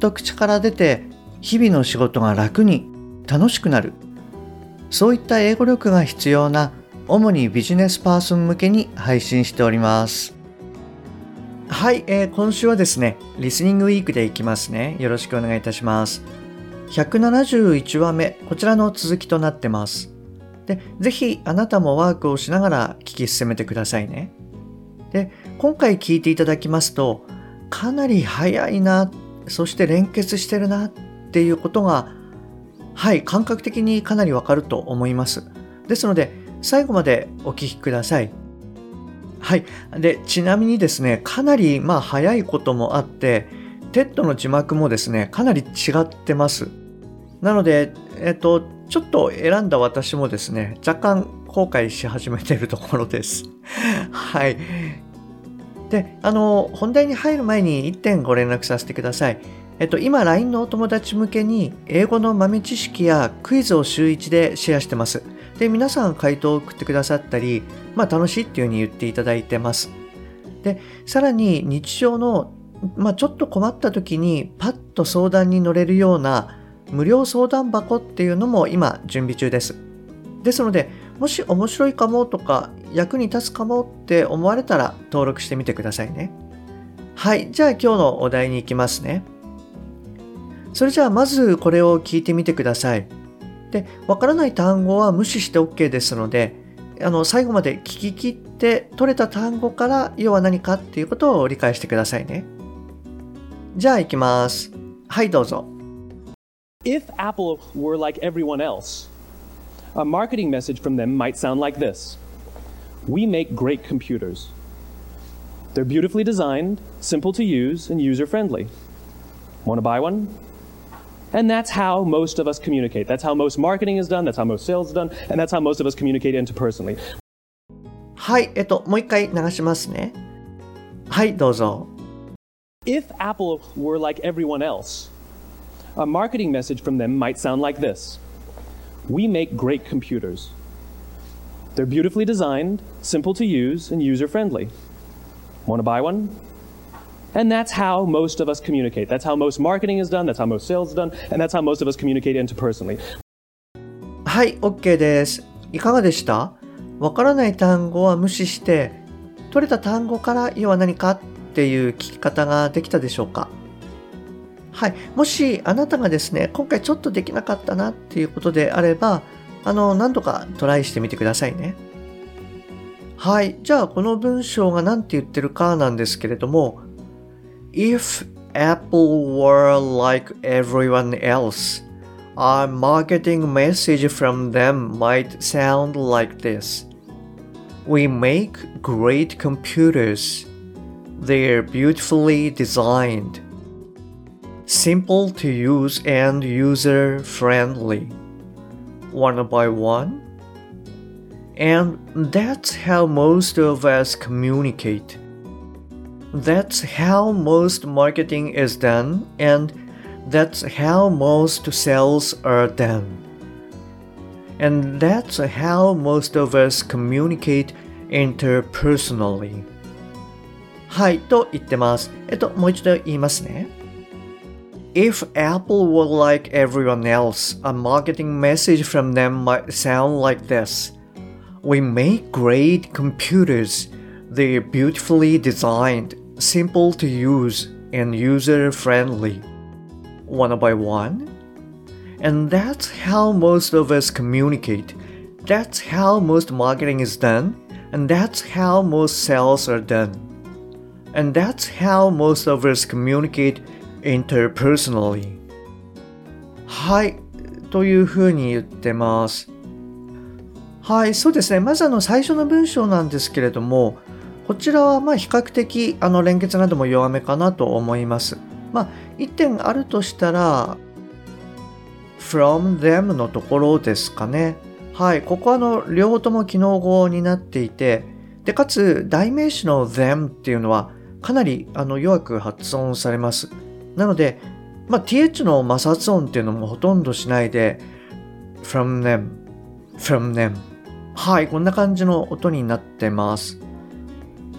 と口から出て日々の仕事が楽に楽しくなる。そういった英語力が必要な主にビジネスパーソン向けに配信しております。はい、えー、今週はですねリスニングウィークでいきますね。よろしくお願いいたします。171話目こちらの続きとなってます。でぜひあなたもワークをしながら聞き進めてくださいね。で今回聞いていただきますとかなり早いなそして連結してるなっていうことがはい感覚的にかなりわかると思います。ですので最後までお聞きください。はい。でちなみにですねかなりまあ早いこともあって TED の字幕もですねかなり違ってます。なのでえっとちょっと選んだ私もですね若干後悔し始めてるところです。はい。で、あの、本題に入る前に1点ご連絡させてください。えっと、今、LINE のお友達向けに、英語の豆知識やクイズを週1でシェアしてます。で、皆さん回答を送ってくださったり、まあ、楽しいっていうふうに言っていただいてます。で、さらに日常の、まあ、ちょっと困った時にパッと相談に乗れるような無料相談箱っていうのも今準備中です。ですので、もし面白いかもとか役に立つかもって思われたら登録してみてくださいね。はい、じゃあ今日のお題に行きますね。それじゃあまずこれを聞いてみてください。で、わからない単語は無視して OK ですので、あの最後まで聞き切って取れた単語から要は何かっていうことを理解してくださいね。じゃあ行きます。はい、どうぞ。If Apple were like everyone else, A marketing message from them might sound like this We make great computers. They're beautifully designed, simple to use, and user friendly. Want to buy one? And that's how most of us communicate. That's how most marketing is done, that's how most sales is done, and that's how most of us communicate interpersonally. はい、えっと、もう一回流しますね。はい、どうぞ。If Apple were like everyone else, a marketing message from them might sound like this. We make great computers. They're beautifully designed, simple to use, and user friendly. Want to buy one? And that's how most of us communicate. That's how most marketing is done, that's how most sales is done, and that's how most of us communicate interpersonally. はい、OK です。いかがでしたわからない単語は無視して、取れた単語から要は何かっていう聞き方ができたでしょうかはい。もしあなたがですね、今回ちょっとできなかったなっていうことであれば、あの、何度かトライしてみてくださいね。はい。じゃあ、この文章が何て言ってるかなんですけれども、If Apple were like everyone else, a marketing message from them might sound like this. We make great computers. They're beautifully designed. simple to use and user friendly, one by one. And that's how most of us communicate. That's how most marketing is done, and that's how most sales are done. And that's how most of us communicate interpersonally. はい、と言ってます。えっと、もう一度言いますね。 If Apple were like everyone else, a marketing message from them might sound like this We make great computers. They're beautifully designed, simple to use, and user friendly. One by one. And that's how most of us communicate. That's how most marketing is done, and that's how most sales are done. And that's how most of us communicate interpersonally. はいというふうに言ってます。はいそうですね。まずあの最初の文章なんですけれどもこちらはま比較的あの連結なども弱めかなと思います。まあ、1点あるとしたら、from them のところですかね。はい、ここはの両方とも機能語になっていて、で、かつ代名詞の them っていうのはかなりあの弱く発音されます。なので、まあ、th の摩擦音っていうのもほとんどしないで、from them, from them はい、こんな感じの音になってます。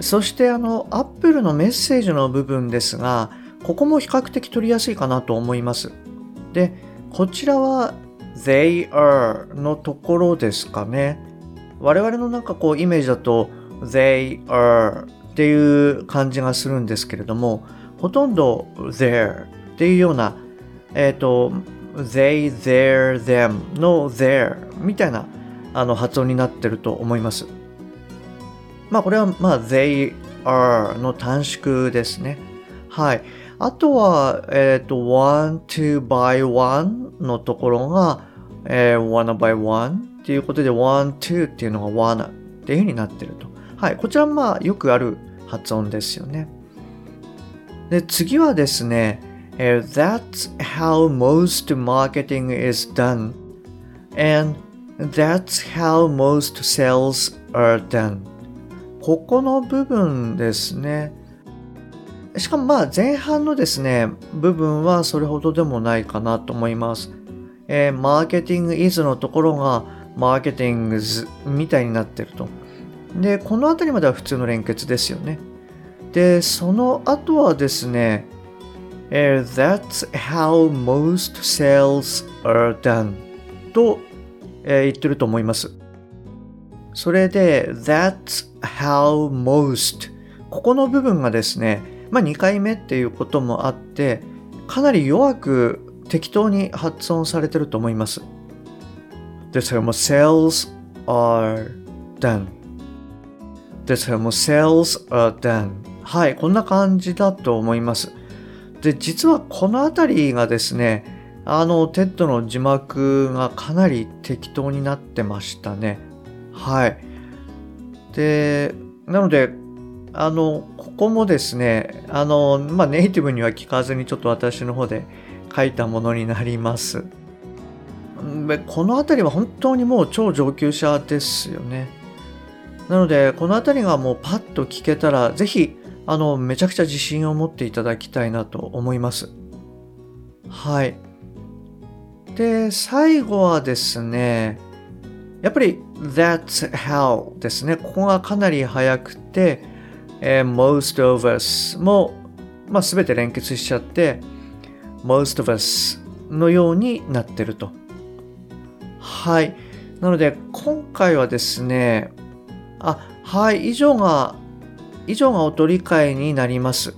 そしてあの、Apple のメッセージの部分ですが、ここも比較的取りやすいかなと思います。で、こちらは they are のところですかね。我々のなんかこうイメージだと they are っていう感じがするんですけれども、ほとんど there っていうような、えっ、ー、と、they, their, them の there みたいなあの発音になってると思います。まあこれはまあ they are の短縮ですね。はい。あとは、えっ、ー、と one two, by one のところが、えー、wanna by one っていうことで one two っていうのが wanna っていう風になってると。はい。こちらまあよくある発音ですよね。で、次はですね、え、That's how most marketing is done. And That's how most sales are done. ここの部分ですね。しかもまあ前半のですね、部分はそれほどでもないかなと思います。えー、マーケティング is のところがマーケティングズみたいになってると。で、この辺りまでは普通の連結ですよね。で、その後はですね、え、That's how most sales are done とえー、言ってると思います。それで、that's how most ここの部分がですね、まあ2回目っていうこともあって、かなり弱く適当に発音されてると思います。ですからもう sales are done ですからもう sales are done はい、こんな感じだと思います。で、実はこのあたりがですね、あの、 TED の字幕がかなり適当になってましたね。はい。で、なので、あの、ここもですね、あの、まあ、ネイティブには聞かずにちょっと私の方で書いたものになります。この辺りは本当にもう超上級者ですよね。なので、この辺りがもうパッと聞けたら、ぜひ、あの、めちゃくちゃ自信を持っていただきたいなと思います。はい。で、最後はですね、やっぱり That's how ですね。ここがかなり早くて、えー、most of us も、まあ、全て連結しちゃって、most of us のようになってると。はい。なので、今回はですね、あ、はい、以上が、以上がお取り替えになります。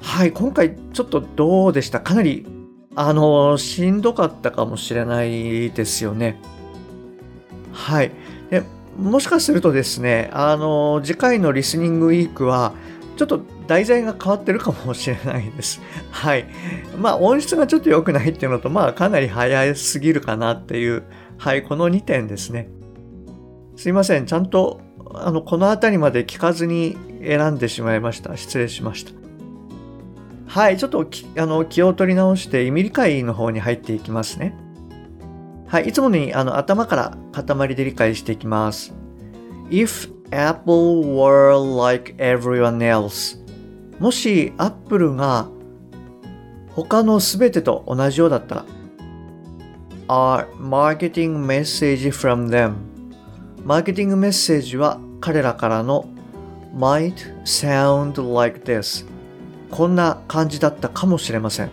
はい、今回ちょっとどうでした？かなりあの、しんどかったかもしれないですよね。はい。でもしかするとですね、あの、次回のリスニングウィークは、ちょっと題材が変わってるかもしれないです。はい。まあ、音質がちょっと良くないっていうのと、まあ、かなり早すぎるかなっていう、はい、この2点ですね。すいません。ちゃんと、あの、この辺りまで聞かずに選んでしまいました。失礼しました。はい、ちょっとあの気を取り直して意味理解の方に入っていきますね。はい、いつものにあの頭から塊で理解していきます。If Apple were like everyone else もし Apple が他のすべてと同じようだったら A marketing message from them マーケティングメッセージは彼らからの might sound like this こんな感じだったかもしれません。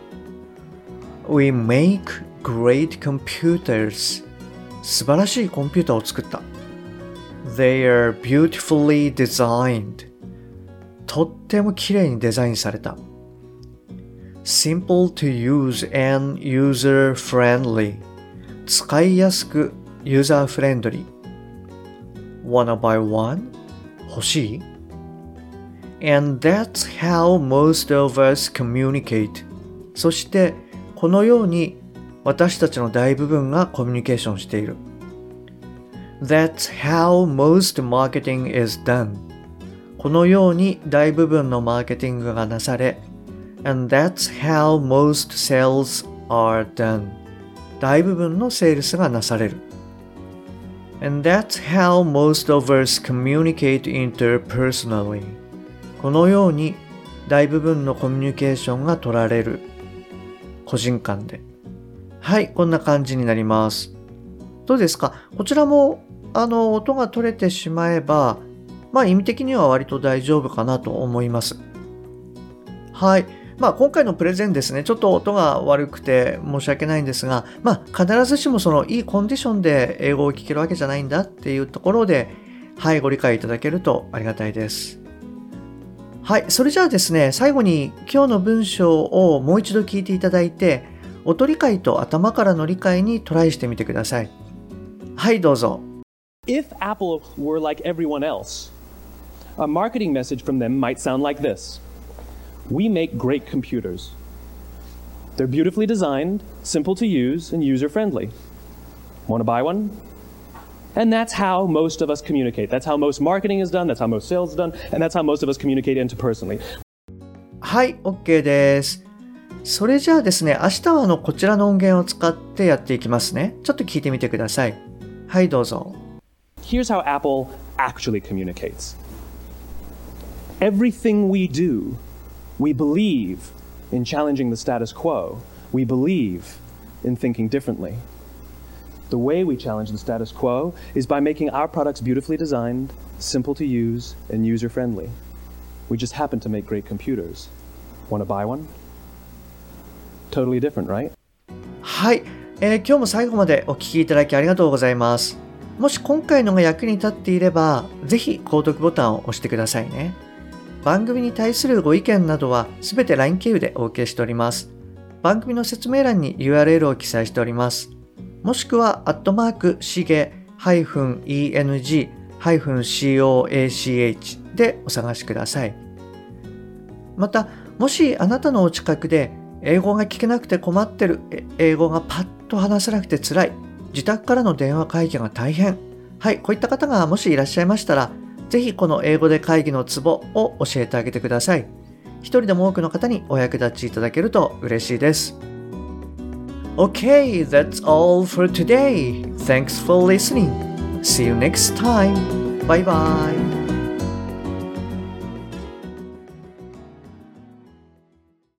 We make great computers. 素晴らしいコンピューターを作った。They are beautifully designed. とっても綺麗にデザインされた。Simple to use and user friendly. 使いやすくユーザーフレンドリー。Wanna buy one? 欲しい And that's how most of us communicate. そしてこのように私たちの大部分がコミュニケーションしている。That's how most marketing is done. このように大部分のマーケティングがなされ、 And that's how most sales are done. 大部分のセールスがなされる。And that's how most of us communicate interpersonally. このように大部分のコミュニケーションが取られる。個人間で。はい、こんな感じになります。どうですか？こちらも、あの、音が取れてしまえば、まあ意味的には割と大丈夫かなと思います。はい。まあ今回のプレゼンですね、ちょっと音が悪くて申し訳ないんですが、まあ必ずしもそのいいコンディションで英語を聞けるわけじゃないんだっていうところで、はい、ご理解いただけるとありがたいです。はい、それじゃあですね、最後に今日の文章をもう一度聞いていただいて、音理解と頭からの理解にトライしてみてください。はい、どうぞ。If Apple were like everyone else, a marketing message from them might sound like this We make great computers. They're beautifully designed, simple to use, and user friendly. Want to buy one? And that's how most of us communicate. That's how most marketing is done, that's how most sales is done, and that's how most of us communicate interpersonally. はい、OK です。それじゃあですね、明日はあのこちらの音源を使ってやっていきますね。ちょっと聞いてみてください。はい、どうぞ。Here's how Apple actually communicates. Everything we do, we believe in challenging the status quo. We believe in thinking differently. The way we challenge the status quo is by making our products beautifully designed, simple to use, and user friendly. We just happen to make great computers. Want to buy one? Totally different, right? はい、えー、今日も最後までお聞きいただきありがとうございます。もし今回のが役に立っていれば、ぜひ購読ボタンを押してくださいね。番組に対するご意見などはすべて LINE 経由でお受けしております。番組の説明欄に URL を記載しております。もしくは、アットマーク、しげ -eng-coach でお探しください。また、もしあなたのお近くで英語が聞けなくて困ってる、英語がパッと話せなくて辛い、自宅からの電話会議が大変。はい、こういった方がもしいらっしゃいましたら、ぜひこの英語で会議のツボを教えてあげてください。一人でも多くの方にお役立ちいただけると嬉しいです。Okay, that's all for today. Thanks for listening. See you next time. Bye bye.